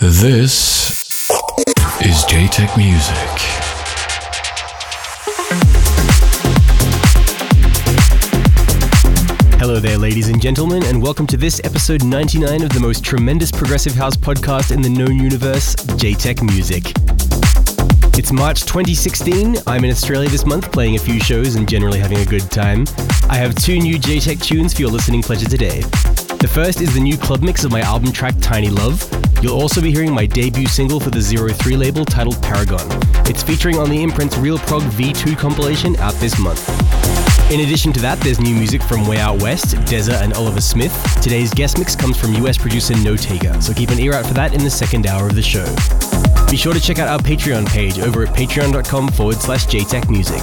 This is Jaytech Music. Hello there, ladies and gentlemen, and welcome to this episode 99 of the most tremendous progressive house podcast in the known universe, Jaytech Music. It's March 2016. I'm in Australia this month playing a few shows and generally having a good time. I have two new Jaytech tunes for your listening pleasure today. The first is the new club mix of my album track Tiny Love. You'll also be hearing my debut single for the Zero Three label titled Paragon. It's featuring on the imprint's Real Prog V2 compilation out this month. In addition to that, there's new music from Way Out West, Deza, and Oliver Smith. Today's guest mix comes from US producer Notega, so keep an ear out for that in the second hour of the show. Be sure to check out our Patreon page over at patreon.com forward slash Jaytech Music.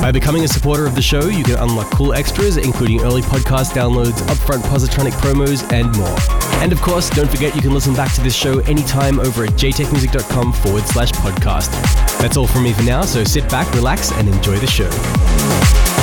By becoming a supporter of the show, you can unlock cool extras, including early podcast downloads, upfront Positronic promos, and more. And of course, don't forget you can listen back to this show anytime over at jaytechmusic.com forward slash podcast. That's all from me for now, so sit back, relax, and enjoy the show.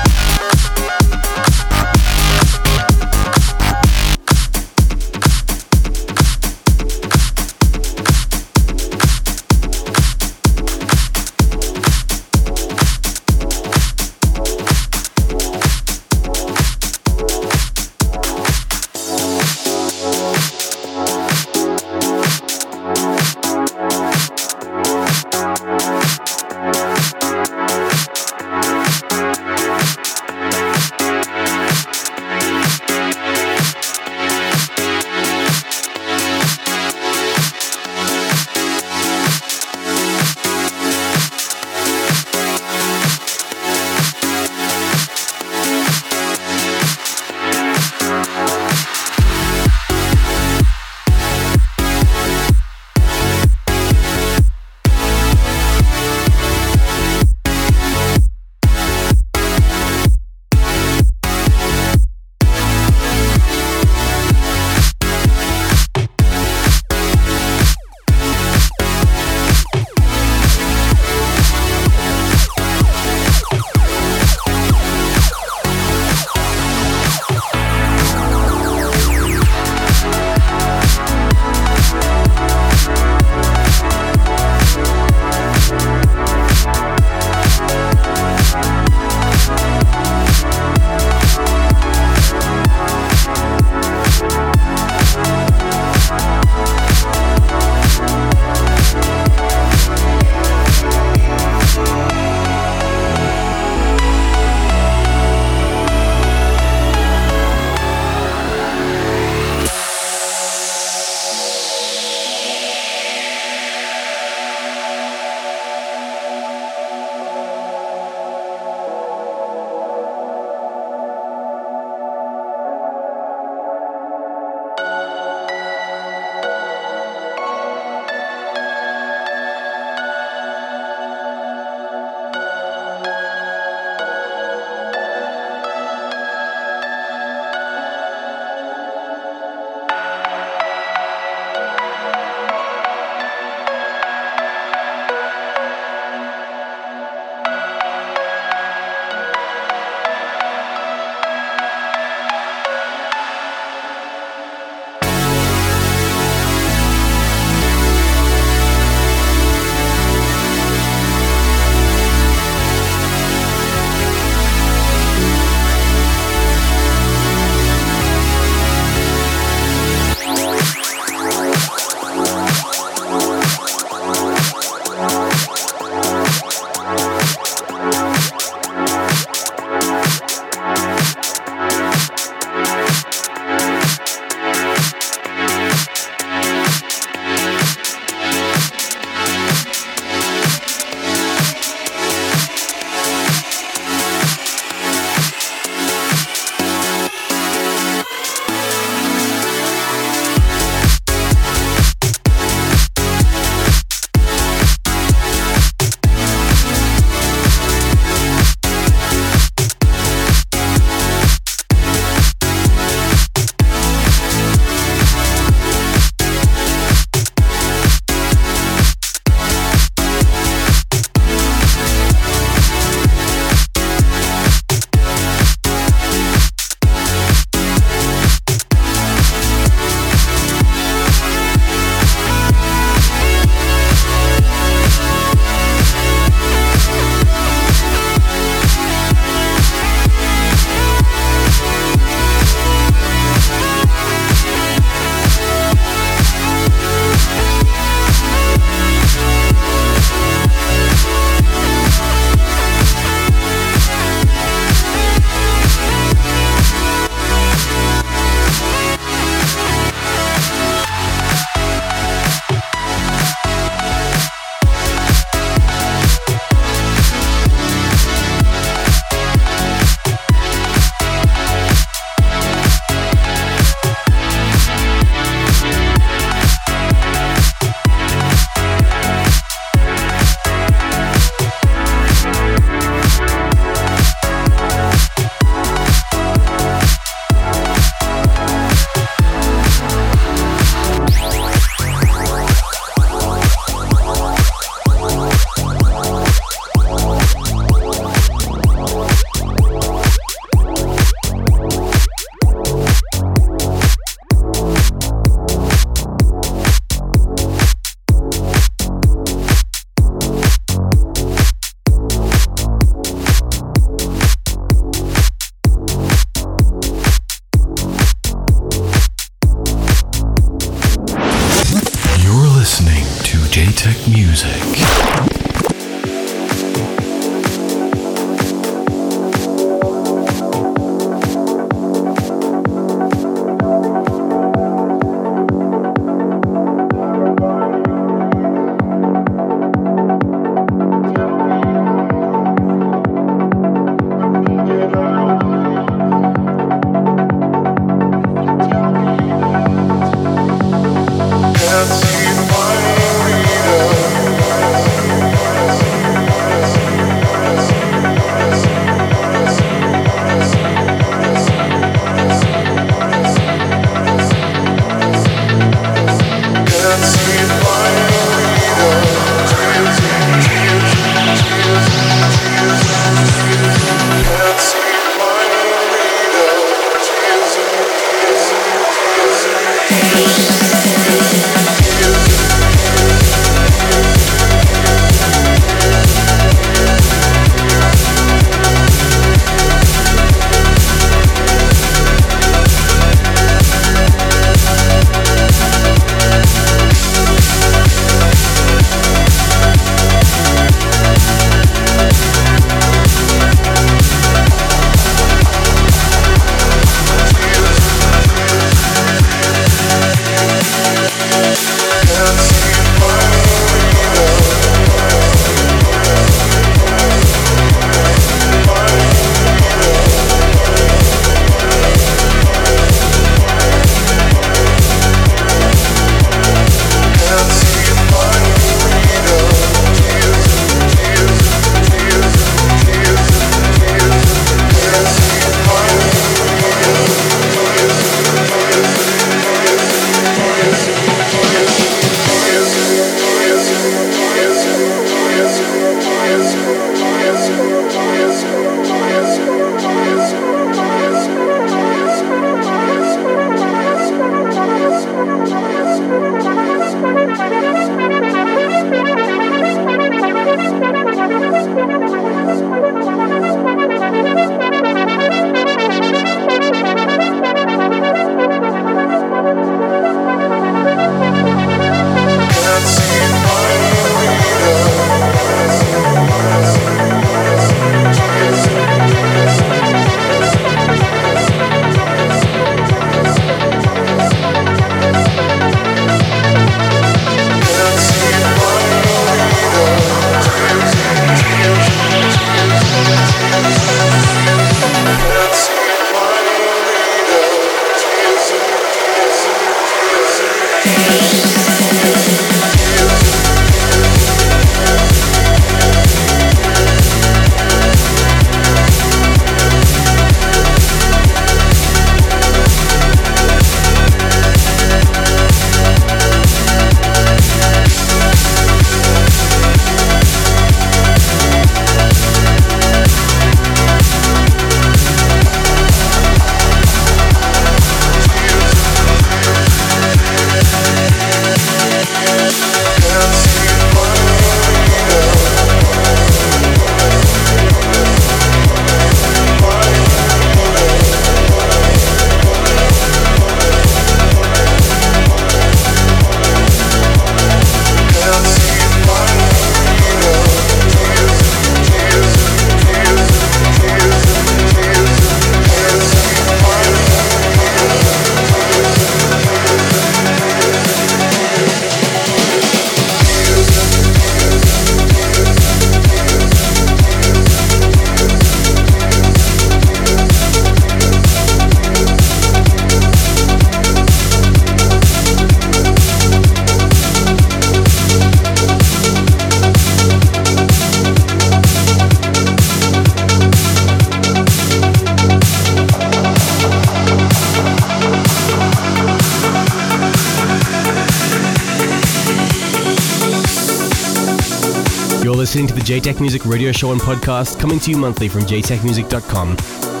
The Jaytech Music radio show and podcast coming to you monthly from jaytechmusic.com.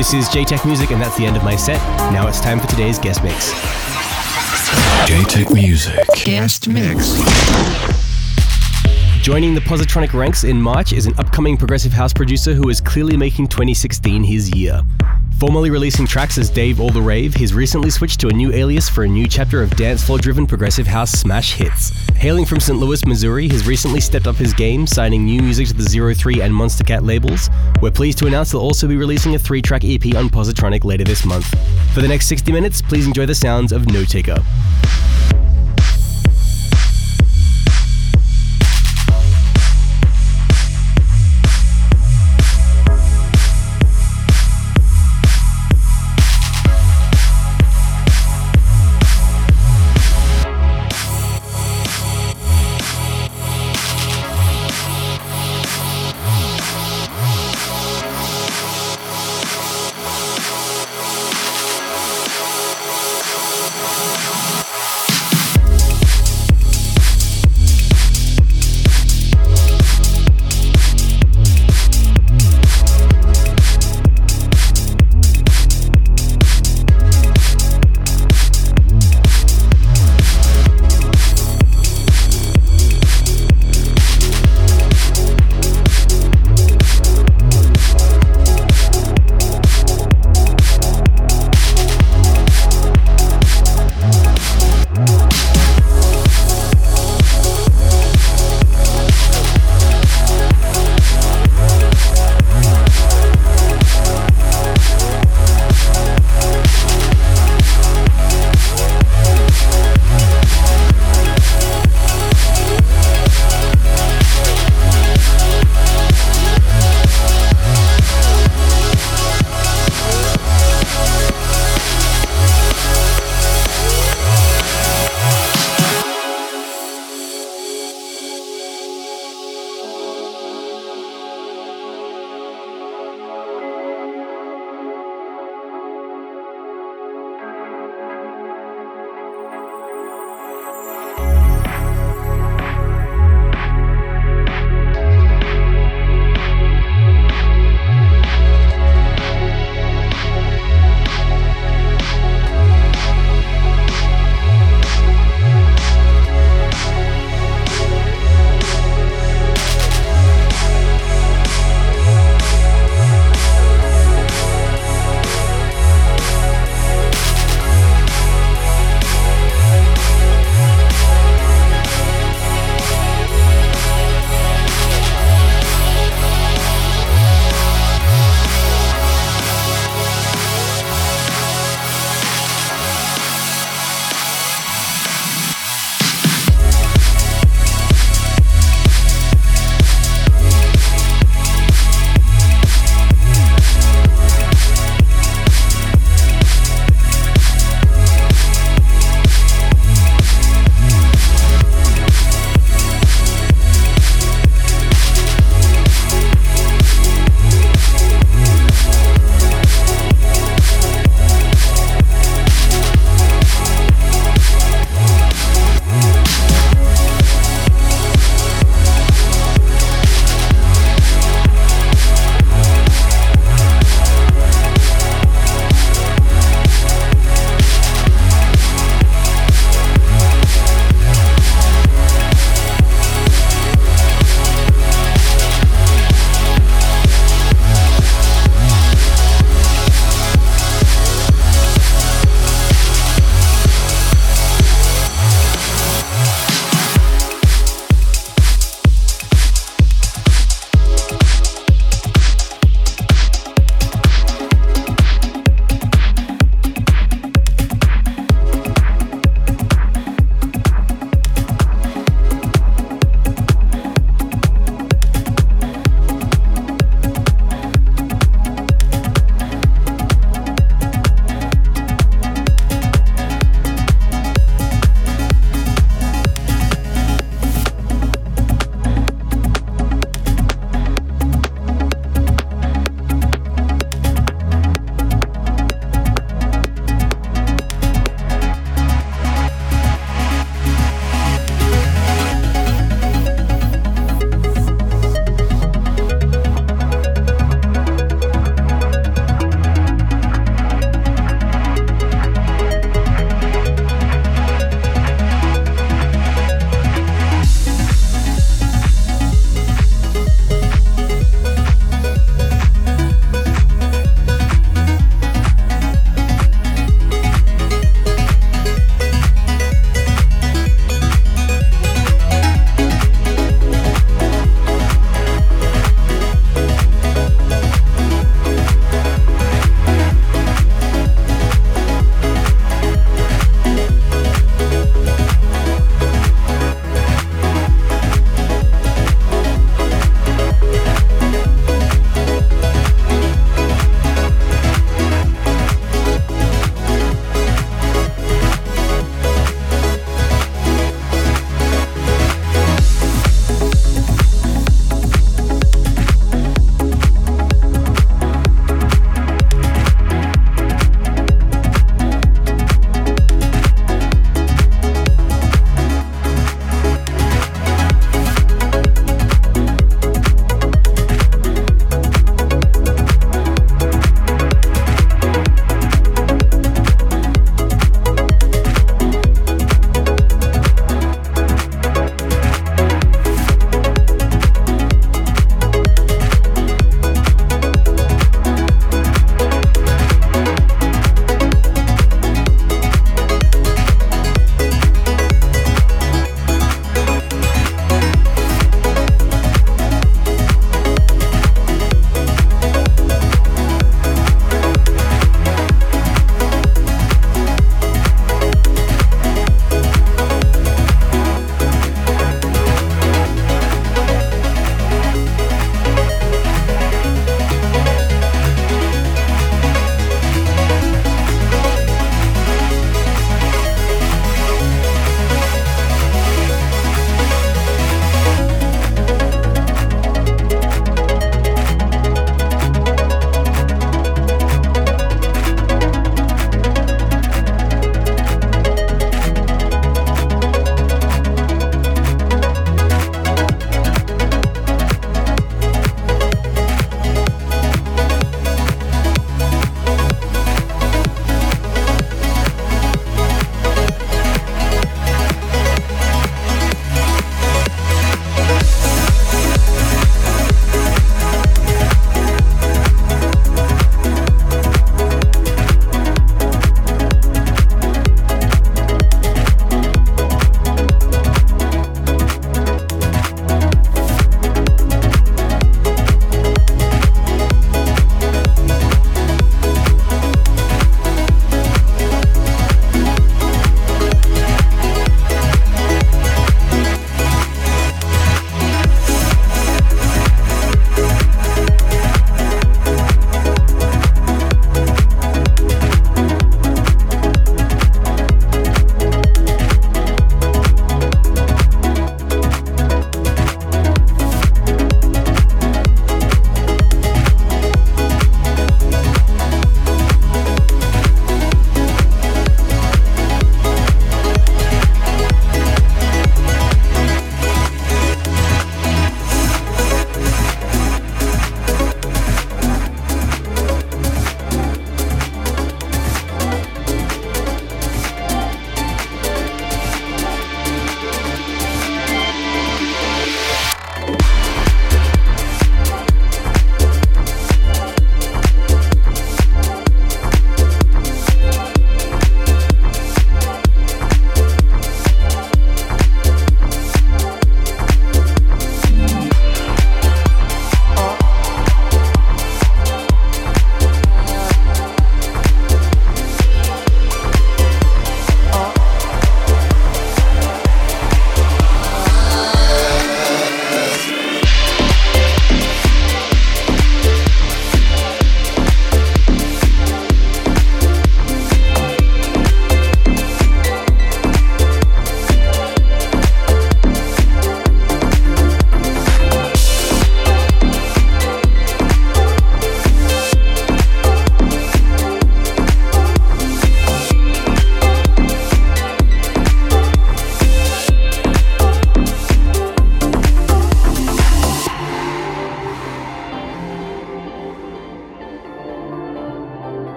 This is Jaytech Music, and that's the end of my set. Now it's time for today's guest mix. Jaytech Music. Guest Mix. Joining the Positronic ranks in March is an upcoming progressive house producer who is clearly making 2016 his year. Formerly releasing tracks as Dave All the Rave, he's recently switched to a new alias for a new chapter of dance floor driven progressive house smash hits. Hailing from St. Louis, Missouri, he's recently stepped up his game, signing new music to the Zero Three and Monstercat labels. We're pleased to announce they'll also be releasing a three track EP on Positronic later this month. For the next 60 minutes, please enjoy the sounds of Notaker. You're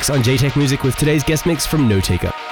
mix on Jaytech Music with today's guest mix from Notaker.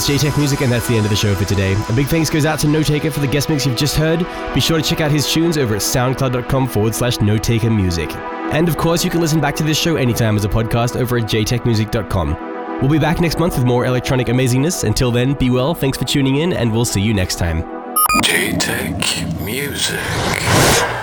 Is Jaytech Music, and that's the end of the show for today. A big thanks goes out to Notaker for the guest mix you've just heard. Be sure to check out his tunes over at soundcloud.com forward slash Notaker Music. And of course, you can listen back to this show anytime as a podcast over at jaytechmusic.com. We'll be back next month with more electronic amazingness. Until then, be well, thanks for tuning in, and we'll see you next time. Jaytech Music.